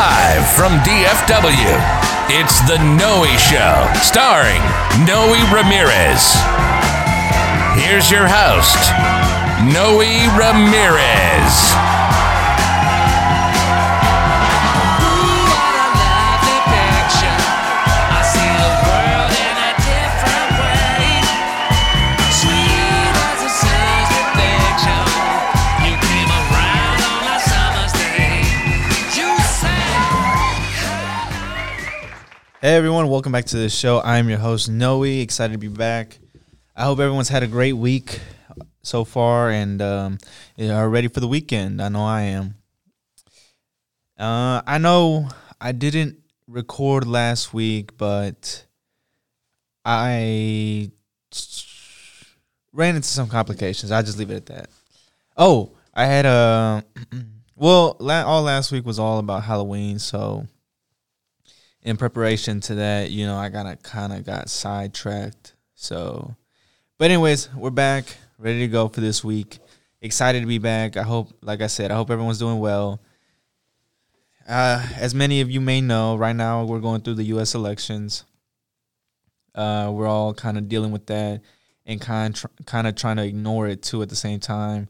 Live from DFW, it's The Noe Show, starring Noe Ramirez. Here's your host, Noe Ramirez. Hey everyone, welcome back to the show. I'm your host Noe. Excited to be back. I hope everyone's had a great week so far and um, are ready for the weekend. I know I am. Uh, I know I didn't record last week, but I ran into some complications. I just leave it at that. Oh, I had a well, all last week was all about Halloween, so in preparation to that, you know, I of kind of got sidetracked. So, but anyways, we're back, ready to go for this week. Excited to be back. I hope, like I said, I hope everyone's doing well. Uh, as many of you may know, right now we're going through the U.S. elections. Uh, we're all kind of dealing with that and kind tr- kind of trying to ignore it too at the same time.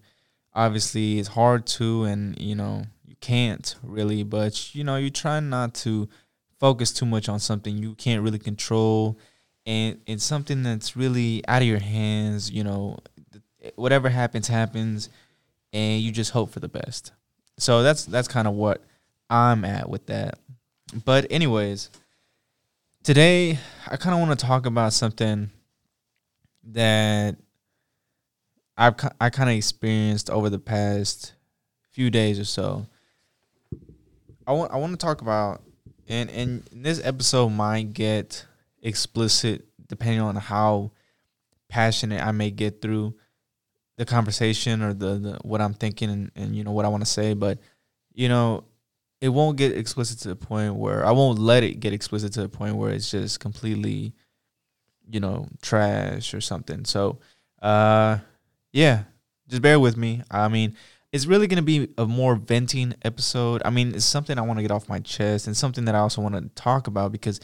Obviously, it's hard to, and you know you can't really, but you know you try not to focus too much on something you can't really control and it's something that's really out of your hands you know whatever happens happens and you just hope for the best. So that's that's kind of what i'm at with that. But anyways today i kind of want to talk about something that i've i kind of experienced over the past few days or so. I want i want to talk about and and this episode might get explicit depending on how passionate I may get through the conversation or the, the what I'm thinking and, and you know what I want to say, but you know, it won't get explicit to the point where I won't let it get explicit to the point where it's just completely, you know, trash or something. So, uh, yeah, just bear with me. I mean, it's really going to be a more venting episode. I mean, it's something I want to get off my chest and something that I also want to talk about because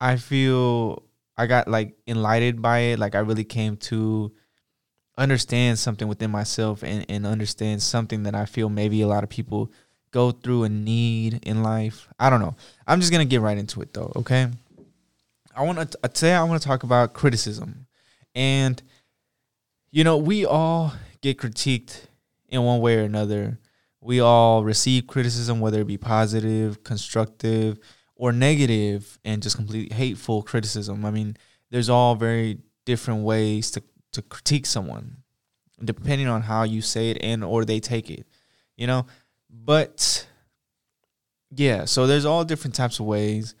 I feel I got like enlightened by it. Like I really came to understand something within myself and, and understand something that I feel maybe a lot of people go through and need in life. I don't know. I'm just going to get right into it though, okay? I want to uh, today I want to talk about criticism. And you know, we all get critiqued in one way or another. We all receive criticism, whether it be positive, constructive, or negative, and just completely hateful criticism. I mean, there's all very different ways to, to critique someone, depending on how you say it and or they take it. You know? But yeah, so there's all different types of ways.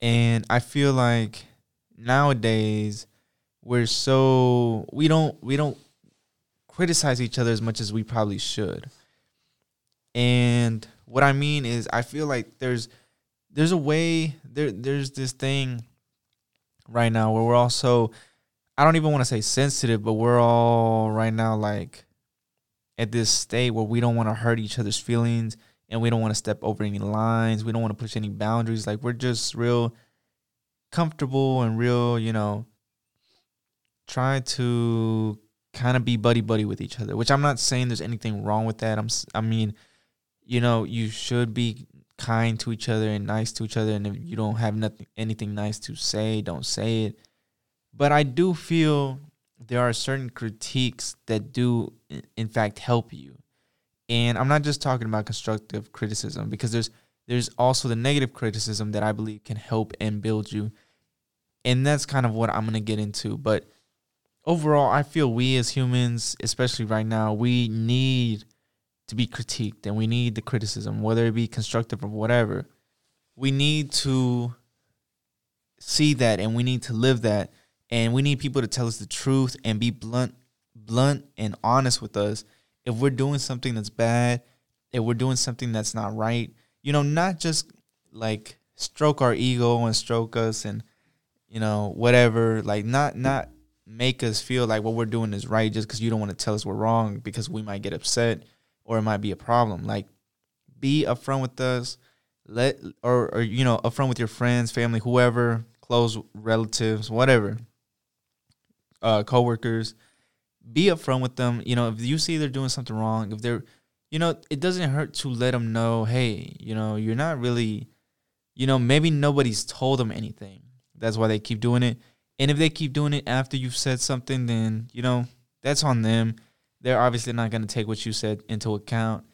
And I feel like nowadays we're so we don't we don't criticize each other as much as we probably should. And what I mean is I feel like there's there's a way there there's this thing right now where we're also I don't even want to say sensitive, but we're all right now like at this state where we don't want to hurt each other's feelings and we don't want to step over any lines. We don't want to push any boundaries. Like we're just real comfortable and real, you know, trying to kind of be buddy buddy with each other. Which I'm not saying there's anything wrong with that. I'm I mean, you know, you should be kind to each other and nice to each other and if you don't have nothing anything nice to say, don't say it. But I do feel there are certain critiques that do in fact help you. And I'm not just talking about constructive criticism because there's there's also the negative criticism that I believe can help and build you. And that's kind of what I'm going to get into, but overall, I feel we as humans, especially right now, we need to be critiqued and we need the criticism, whether it be constructive or whatever. We need to see that and we need to live that. And we need people to tell us the truth and be blunt, blunt and honest with us. If we're doing something that's bad, if we're doing something that's not right, you know, not just like stroke our ego and stroke us and you know whatever like not not make us feel like what we're doing is right just because you don't want to tell us we're wrong because we might get upset or it might be a problem. Like, be upfront with us. let or, or you know upfront with your friends, family, whoever, close relatives, whatever, uh, coworkers. Be upfront with them. You know, if you see they're doing something wrong, if they're, you know, it doesn't hurt to let them know, hey, you know, you're not really, you know, maybe nobody's told them anything. That's why they keep doing it. And if they keep doing it after you've said something, then you know that's on them. They're obviously not going to take what you said into account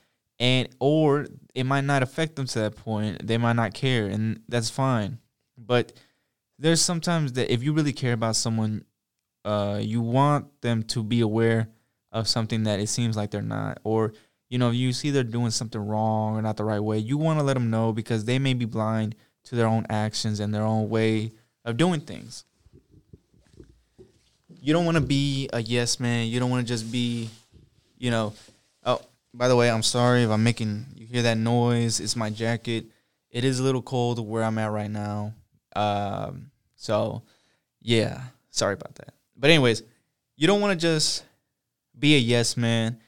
and or it might not affect them to that point. They might not care, and that's fine. But there's sometimes that if you really care about someone, uh, you want them to be aware of something that it seems like they're not, or you know, you see they're doing something wrong or not the right way. You want to let them know because they may be blind to their own actions and their own way of doing things. You don't want to be a yes man. You don't want to just be, you know, oh, by the way, I'm sorry if I'm making you hear that noise. It's my jacket. It is a little cold where I'm at right now. Um, so yeah, sorry about that. But anyways, you don't want to just be a yes man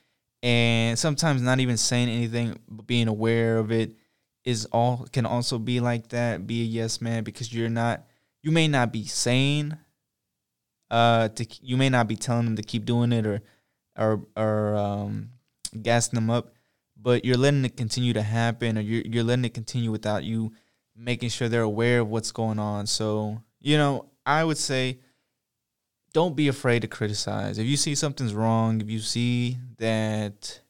and sometimes not even saying anything but being aware of it is all can also be like that be a yes man because you're not you may not be saying uh to you may not be telling them to keep doing it or or or um gassing them up, but you're letting it continue to happen, or you're you're letting it continue without you making sure they're aware of what's going on. So you know, I would say don't be afraid to criticize. If you see something's wrong, if you see that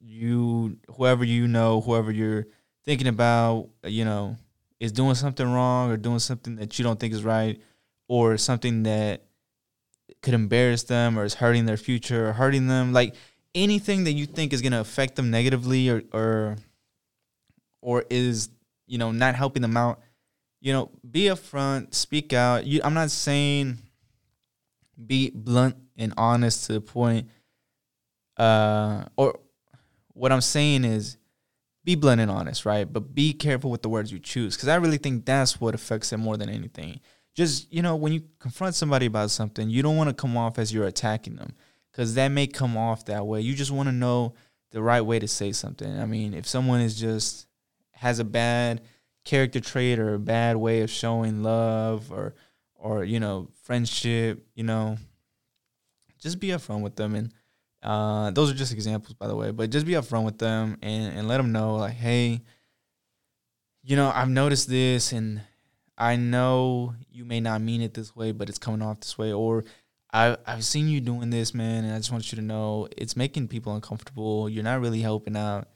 you whoever you know, whoever you're thinking about, you know, is doing something wrong or doing something that you don't think is right or something that could embarrass them or is hurting their future or hurting them. Like anything that you think is going to affect them negatively or or or is you know not helping them out you know be upfront speak out. You, i'm not saying be blunt and honest to the point uh or what i'm saying is be blunt and honest right? But be careful with the words you choose because i really think that's what affects it more than anything just you know when you confront somebody about something you don't want to come off as you're attacking them because that may come off that way. You just want to know the right way to say something. I mean, if someone is just has a bad character trait or a bad way of showing love or or you know friendship, you know, just be upfront with them and. Uh, those are just examples, by the way, but just be upfront with them and, and let them know, like, hey, you know, I've noticed this, and I know you may not mean it this way, but it's coming off this way, or I I've seen you doing this, man, and I just want you to know it's making people uncomfortable. You're not really helping out.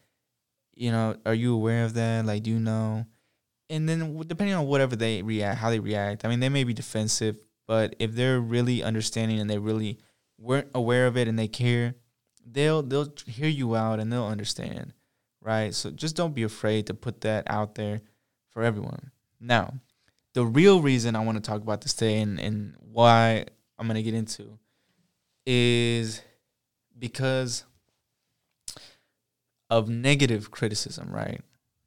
You know, are you aware of that? Like, do you know? And then depending on whatever they react, how they react. I mean, they may be defensive, but if they're really understanding and they really weren't aware of it and they care, they'll they'll hear you out and they'll understand, right? So just don't be afraid to put that out there for everyone. Now, the real reason I want to talk about this today and, and why I'm gonna get into is because of negative criticism, right?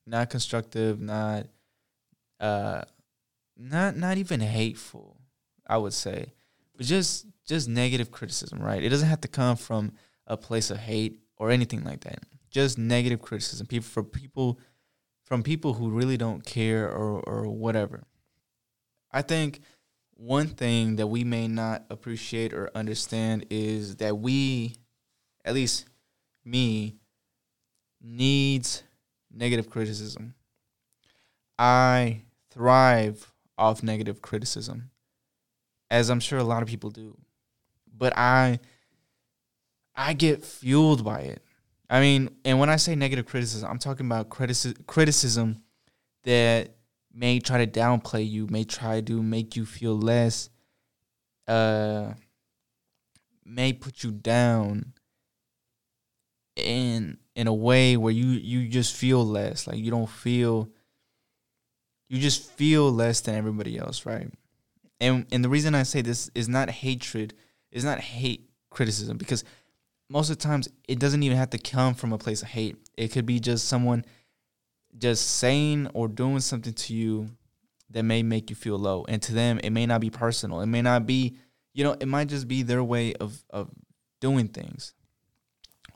Not constructive, not uh not not even hateful, I would say. But just just negative criticism, right? It doesn't have to come from a place of hate or anything like that. Just negative criticism. People for people from people who really don't care or or whatever. I think one thing that we may not appreciate or understand is that we, at least me, needs negative criticism. I thrive off negative criticism, as I'm sure a lot of people do. But I I get fueled by it. I mean, and when I say negative criticism, I'm talking about critici- criticism that may try to downplay you, may try to make you feel less, uh, may put you down in in a way where you you just feel less, like you don't feel you just feel less than everybody else, right? And and the reason I say this is not hatred, is not hate criticism because most of the times it doesn't even have to come from a place of hate. It could be just someone just saying or doing something to you that may make you feel low. And to them, it may not be personal. It may not be, you know, it might just be their way of, of doing things.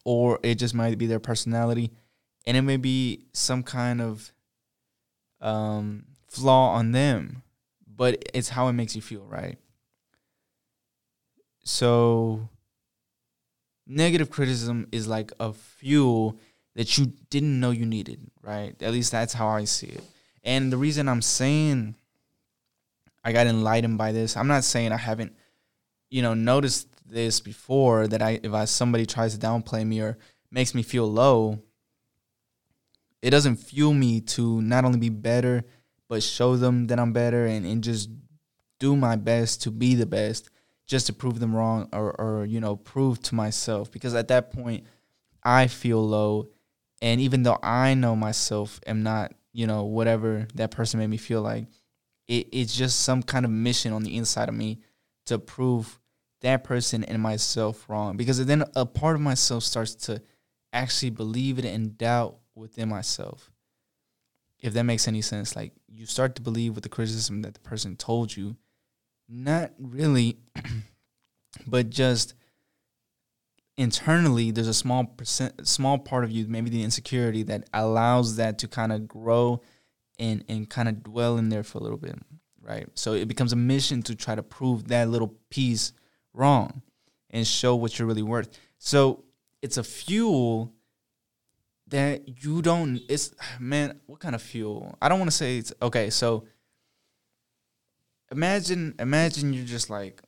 Or it just might be their personality. And it may be some kind of um, flaw on them, but it's how it makes you feel, right? So, negative criticism is like a fuel that you didn't know you needed, right? At least that's how I see it. And the reason I'm saying I got enlightened by this, I'm not saying I haven't, you know, noticed this before that I if I somebody tries to downplay me or makes me feel low, it doesn't fuel me to not only be better, but show them that I'm better and, and just do my best to be the best just to prove them wrong or, or you know prove to myself because at that point i feel low and even though i know myself am not you know whatever that person made me feel like it, it's just some kind of mission on the inside of me to prove that person and myself wrong. Because then a part of myself starts to actually believe it and doubt within myself. If that makes any sense, like you start to believe with the criticism that the person told you, not really, but just internally there's a small percent small part of you maybe the insecurity that allows that to kind of grow and and kind of dwell in there for a little bit right? So it becomes a mission to try to prove that little piece wrong and show what you're really worth. So it's a fuel that you don't it's man what kind of fuel? I don't want to say it's okay so imagine imagine you're just like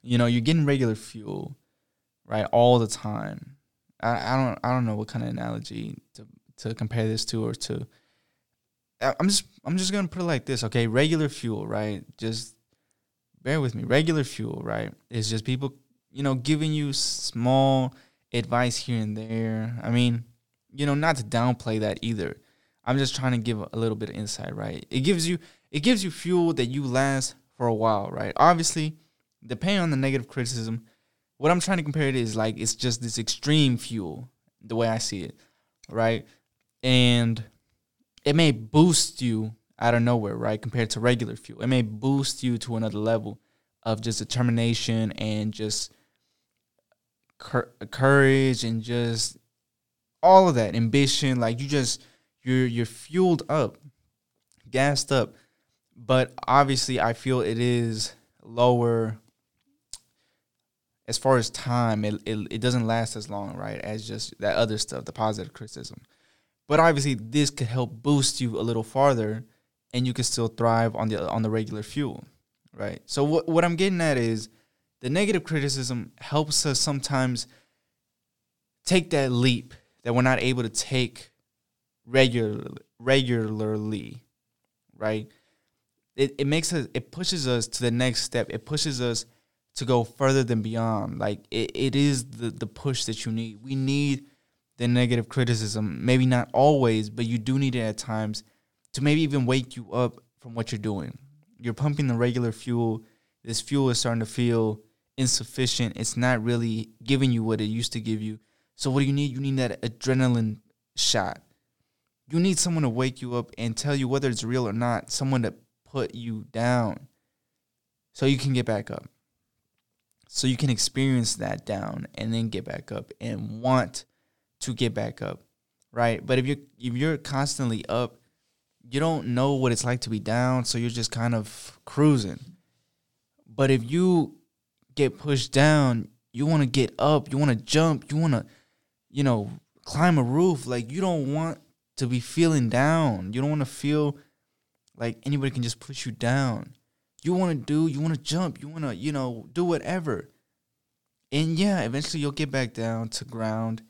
you know you're getting regular fuel right all the time i, I don't i don't know what kind of analogy to to compare this to or to i'm just i'm just gonna put it like this okay regular fuel right just bear with me regular fuel right is just people you know giving you small advice here and there. I mean, you know, not to downplay that either. I'm just trying to give a little bit of insight, right? It gives you it gives you fuel that you last for a while, right? Obviously, depending on the negative criticism, what I'm trying to compare it is like it's just this extreme fuel, the way I see it, right? And it may boost you out of nowhere, right? Compared to regular fuel, it may boost you to another level of just determination and just courage and just all of that ambition like you just you're you're fueled up gassed up but obviously i feel it is lower as far as time it, it, it doesn't last as long right as just that other stuff the positive criticism. But obviously this could help boost you a little farther and you can still thrive on the on the regular fuel right? So what, what i'm getting at is the negative criticism helps us sometimes take that leap that we're not able to take regularly regularly right? It, it makes us it pushes us to the next step. It pushes us to go further than beyond like it, it is the the push that you need we need the negative criticism maybe not always but you do need it at times to maybe even wake you up from what you're doing you're pumping the regular fuel this fuel is starting to feel insufficient. It's not really giving you what it used to give you. So what do you need? You need that adrenaline shot. You need someone to wake you up and tell you whether it's real or not. Someone to put you down so you can get back up. So you can experience that down and then get back up and want to get back up. Right? But if you're if you're constantly up, you don't know what it's like to be down, so you're just kind of cruising. But if you get pushed down, you want to get up, you want to jump, you want to, you know, climb a roof. Like you don't want to be feeling down. You don't want to feel like anybody can just push you down. You want to do, you want to jump, you want to, you know, do whatever. And yeah, eventually you'll get back down to ground,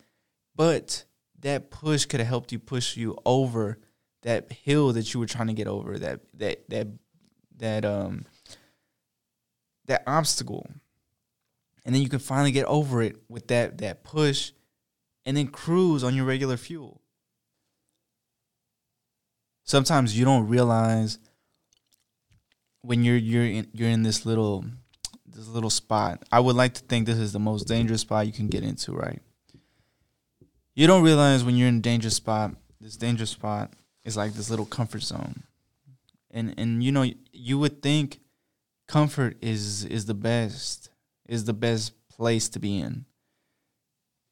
but that push could have helped you push you over that hill that you were trying to get over, that that that that um that obstacle and then you can finally get over it with that that push and then cruise on your regular fuel sometimes you don't realize when you're you're in, you're in this little this little spot i would like to think this is the most dangerous spot you can get into right you don't realize when you're in a dangerous spot this dangerous spot is like this little comfort zone and and you know you would think comfort is is the best is the best place to be in.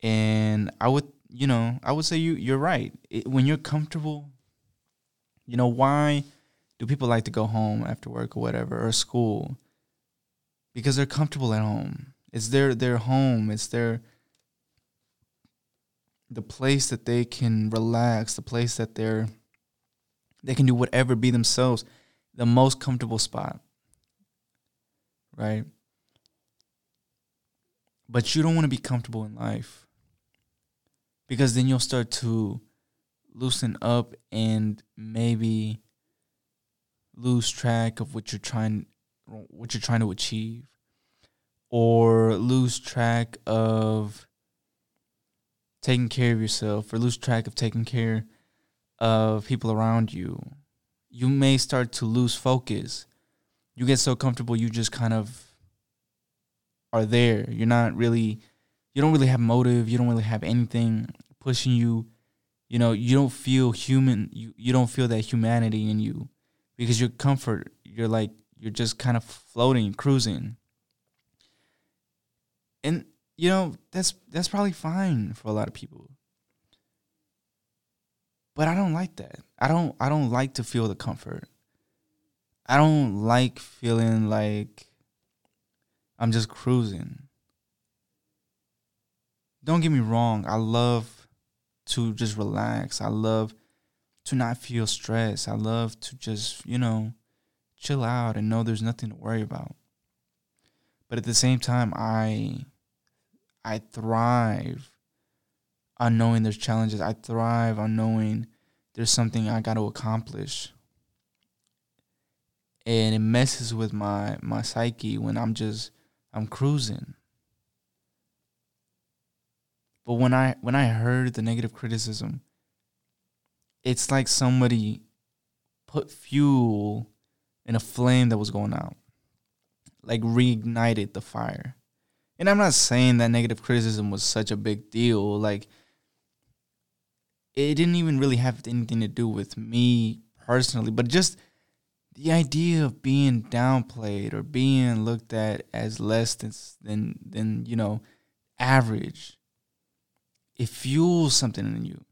And I would, you know, I would say you you're right. It, when you're comfortable, You know, why do people like to go home after work or whatever or school? Because they're comfortable at home. It's their their home. It's their the place that they can relax, the place that they're they can do whatever, be themselves, the most comfortable spot. Right? But you don't want to be comfortable in life. Because then you'll start to loosen up and maybe lose track of what you're trying what you're trying to achieve or lose track of taking care of yourself or lose track of taking care of people around you you may start to lose focus. You get so comfortable you just kind of are there. You're not really you don't really have motive. You don't really have anything pushing you. You know you don't feel human you, you don't feel that humanity in you because your comfort you're like you're just kind of floating cruising. And you know that's that's probably fine for a lot of people. But i don't like that. I don't i don't like to feel the comfort. I don't like feeling like i'm just cruising. Don't get me wrong. I love to just relax. I love to not feel stress i love to just you know chill out and know there's nothing to worry about but at the same time i I thrive on knowing there's challenges. I thrive on knowing there's something I got to accomplish. And it messes with my my psyche when I'm just I'm cruising. But when I when I heard the negative criticism, it's like somebody put fuel in a flame that was going out. Like reignited the fire and I'm not saying that negative criticism was such a big deal. Like, it didn't even really have anything to do with me personally, but just the idea of being downplayed or being looked at as less than than than you know average. It fuels something in you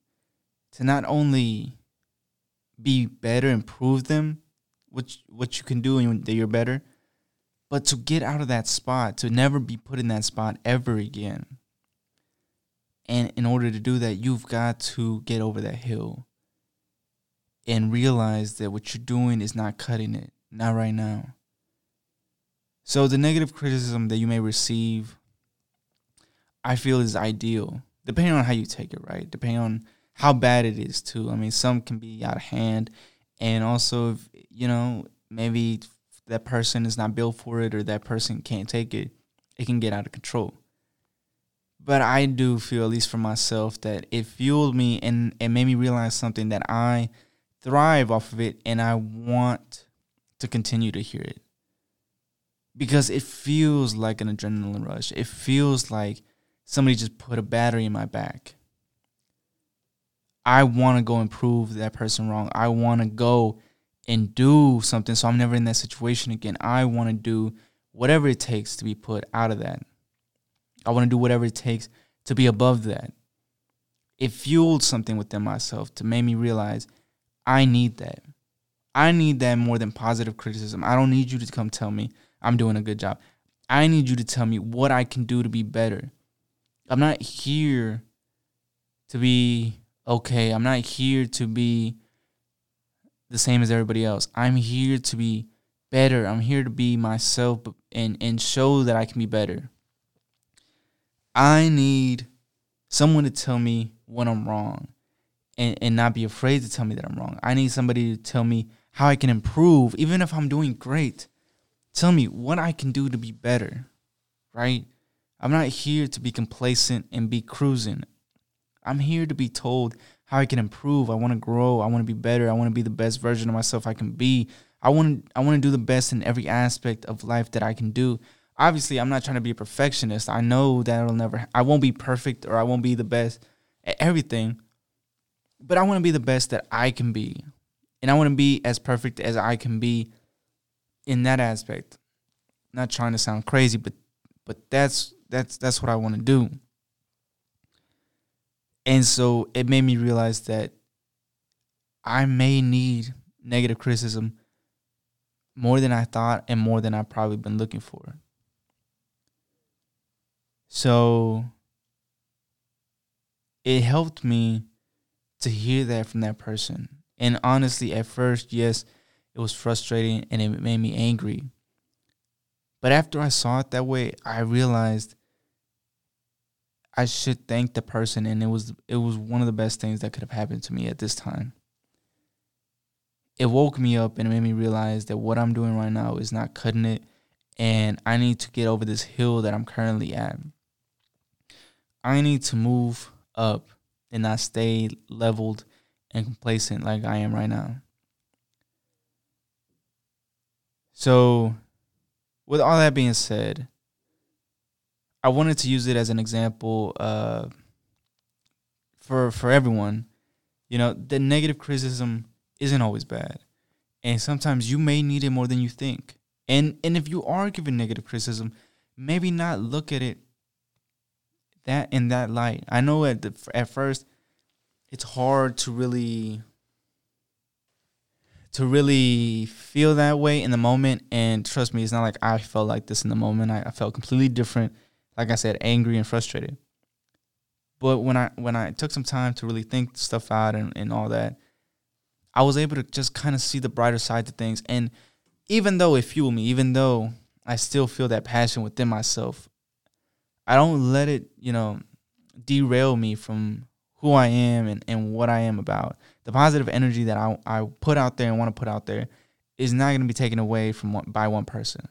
to not only be better and prove them what what you can do and that you're better, but to get out of that spot, to never be put in that spot ever again. And in order to do that, you've got to get over that hill and realize that what you're doing is not cutting it, not right now. So, the negative criticism that you may receive, I feel is ideal, depending on how you take it, right? Depending on how bad it is, too. I mean, some can be out of hand. And also, if, you know, maybe that person is not built for it or that person can't take it, it can get out of control. But I do feel, at least for myself, that it fueled me and it made me realize something that I thrive off of it and I want to continue to hear it. Because it feels like an adrenaline rush. It feels like somebody just put a battery in my back. I want to go and prove that person wrong. I want to go and do something so I'm never in that situation again. I want to do whatever it takes to be put out of that. I want to do whatever it takes to be above that. It fueled something within myself to make me realize I need that. I need that more than positive criticism. I don't need you to come tell me I'm doing a good job. I need you to tell me what I can do to be better. I'm not here to be okay. I'm not here to be the same as everybody else. I'm here to be better. I'm here to be myself and and show that I can be better. I need someone to tell me when I'm wrong and, and not be afraid to tell me that I'm wrong. I need somebody to tell me how I can improve, even if I'm doing great. Tell me what I can do to be better, right? I'm not here to be complacent and be cruising. I'm here to be told how I can improve. I want to grow. I want to be better. I want to be the best version of myself I can be. I want to I want to do the best in every aspect of life that I can do. Obviously, I'm not trying to be a perfectionist. I know that it'll never I won't be perfect or I won't be the best at everything. But I want to be the best that I can be. And I want to be as perfect as I can be in that aspect. Not trying to sound crazy, but but that's that's that's what I want to do. And so it made me realize that I may need negative criticism more than I thought and more than I've probably been looking for. So it helped me to hear that from that person. And honestly, at first, yes, it was frustrating and it made me angry. But after I saw it that way, I realized I should thank the person and it was it was one of the best things that could have happened to me at this time. It woke me up and made me realize that what I'm doing right now is not cutting it and I need to get over this hill that I'm currently at. I need to move up and not stay leveled and complacent like I am right now. So, with all that being said, I wanted to use it as an example uh, for for everyone. You know, the negative criticism isn't always bad, and sometimes you may need it more than you think. And and if you are given negative criticism, maybe not look at it that in that light. I know at the, at first it's hard to really to really feel that way in the moment and trust me it's not like i felt like this in the moment i, I felt completely different like i said angry and frustrated but when i when i took some time to really think stuff out and, and all that i was able to just kind of see the brighter side to things and even though it fueled me even though i still feel that passion within myself i don't let it you know derail me from who I am and, and what I am about. The positive energy that I, I put out there and want to put out there is not going to be taken away from one, by one person.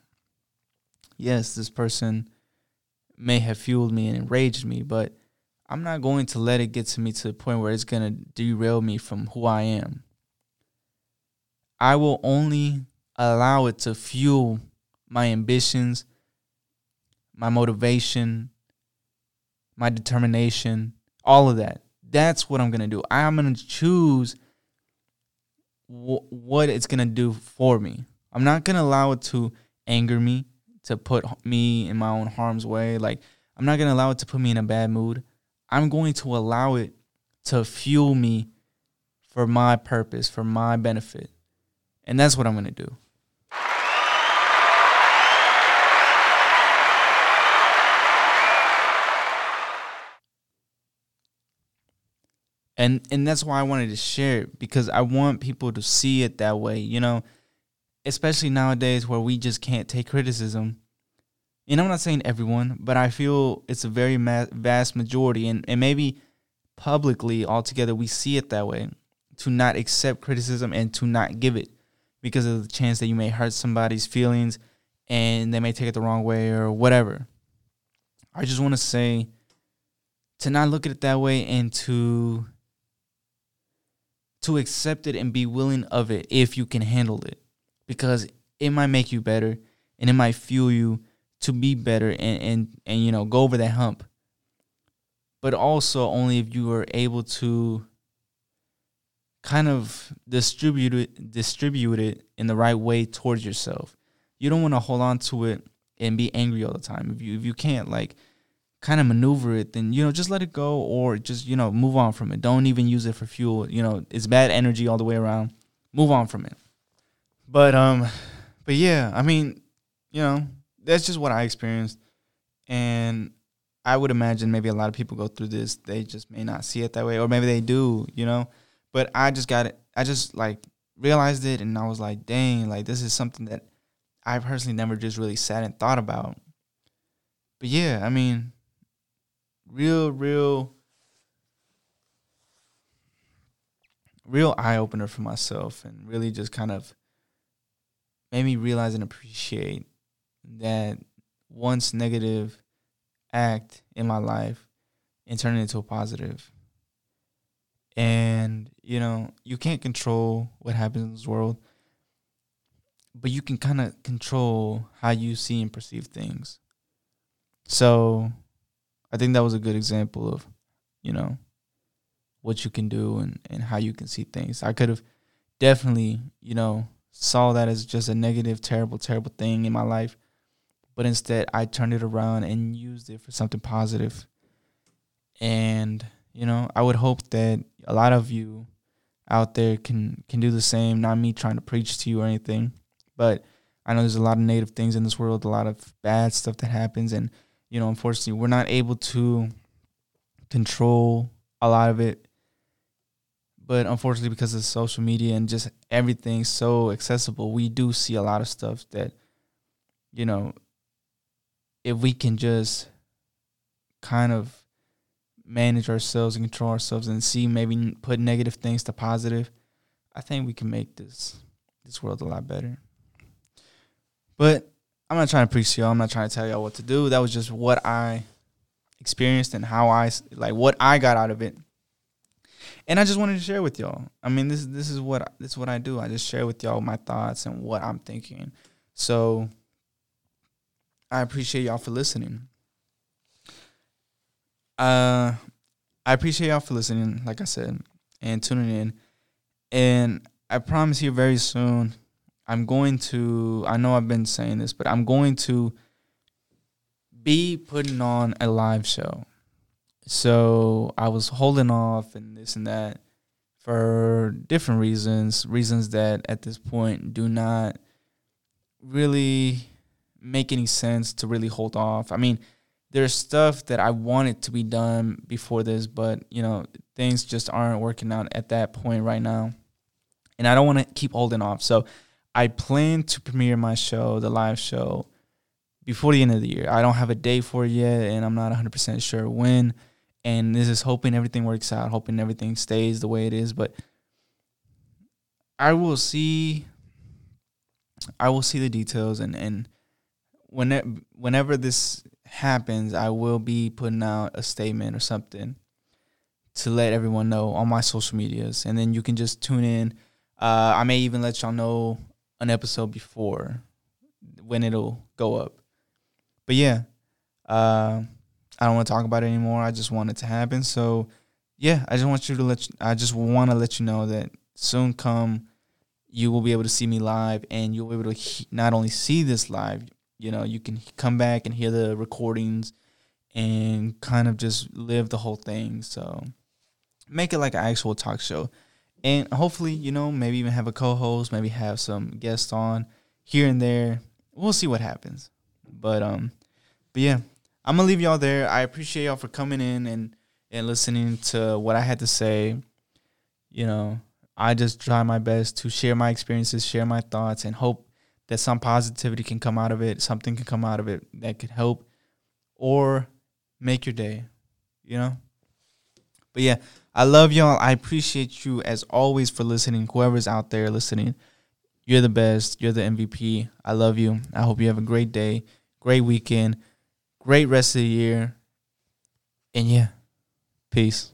Yes, this person may have fueled me and enraged me, but I'm not going to let it get to me to the point where it's going to derail me from who I am. I will only allow it to fuel my ambitions, my motivation, my determination, all of that that's what I'm gonna do. I'm gonna choose w- what it's gonna do for me. I'm not gonna allow it to anger me, to put me in my own harm's way. Like I'm not gonna allow it to put me in a bad mood. I'm going to allow it to fuel me for my purpose, for my benefit. And that's what I'm gonna do. and and that's why I wanted to share it because I want people to see it that way, you know, especially nowadays where we just can't take criticism. And I'm not saying everyone, but I feel it's a very ma- vast majority, and and maybe publicly altogether we see it that way to not accept criticism and to not give it because of the chance that you may hurt somebody's feelings and they may take it the wrong way or whatever. I just want to say to not look at it that way and to to accept it and be willing of it if you can handle it because it might make you better and it might fuel you to be better and and, and you know go over that hump but also only if you are able to kind of distribute it distribute it in the right way towards yourself you don't want to hold on to it and be angry all the time if you if you can't like kind of maneuver it, then you know just let it go or just you know move on from it. Don't even use it for fuel. You know it's bad energy all the way around. Move on from it. But um, but yeah, I mean, you know that's just what I experienced, and I would imagine maybe a lot of people go through this. They just may not see it that way, or maybe they do. You know, but I just got it. I just like realized it, and I was like, dang, like this is something that I personally never just really sat and thought about. But yeah, I mean, real, real, real eye opener for myself, and really just kind of made me realize and appreciate that once negative act in my life and turn it into a positive. And, you know, you can't control what happens in this world, but you can kind of control how you see and perceive things. So I think that was a good example of, you know, what you can do and, and how you can see things. I could have definitely, you know, saw that as just a negative, terrible, terrible thing in my life. But instead I turned it around and used it for something positive. And, you know, I would hope that a lot of you out there can can do the same. Not me trying to preach to you or anything, but I know there's a lot of negative things in this world, a lot of bad stuff that happens, and you know, unfortunately, we're not able to control a lot of it. But unfortunately, because of social media and just everything so accessible, we do see a lot of stuff that, you know, if we can just kind of manage ourselves and control ourselves and see maybe put negative things to positive, I think we can make this this world a lot better. But I'm not trying to preach y'all. I'm not trying to tell y'all what to do. That was just what I experienced and how I like what I got out of it. And I just wanted to share with y'all. I mean, this this is what this is what I do. I just share with y'all my thoughts and what I'm thinking. So I appreciate y'all for listening. Uh, I appreciate y'all for listening, like I said, and tuning in. And I promise you, very soon, I'm going to. I know I've been saying this, but I'm going to be putting on a live show. So I was holding off and this and that for different reasons, reasons that at this point do not really make any sense to really hold off. I mean, there's stuff that I wanted to be done before this, but you know, things just aren't working out at that point right now. And I don't want to keep holding off. So I plan to premiere my show, the live show, before the end of the year. I don't have a date for it yet, and I'm not 100% sure when. And this is hoping everything works out, hoping everything stays the way it is. But I will see. I will see the details, and and whenever whenever this happens, I will be putting out a statement or something to let everyone know on my social medias, and then you can just tune in. Uh, I may even let y'all know an episode before when it'll go up. But yeah, uh, I don't want to talk about it anymore. I just want it to happen. So yeah, I just want you to let. You, I just want to let you know that soon come, you will be able to see me live, and you'll be able to he- not only see this live, you know, you can come back and hear the recordings and kind of just live the whole thing. So make it like an actual talk show. And hopefully, you know, maybe even have a co host, maybe have some guests on here and there. We'll see what happens. But um but yeah, I'm gonna leave y'all there. I appreciate y'all for coming in and and listening to what I had to say. You know, I just try my best to share my experiences, share my thoughts, and hope that some positivity can come out of it, something can come out of it that could help or make your day, you know? But yeah, I love y'all. I appreciate you as always for listening. Whoever's out there listening, you're the best. You're the MVP. I love you. I hope you have a great day, great weekend, great rest of the year. And yeah, peace.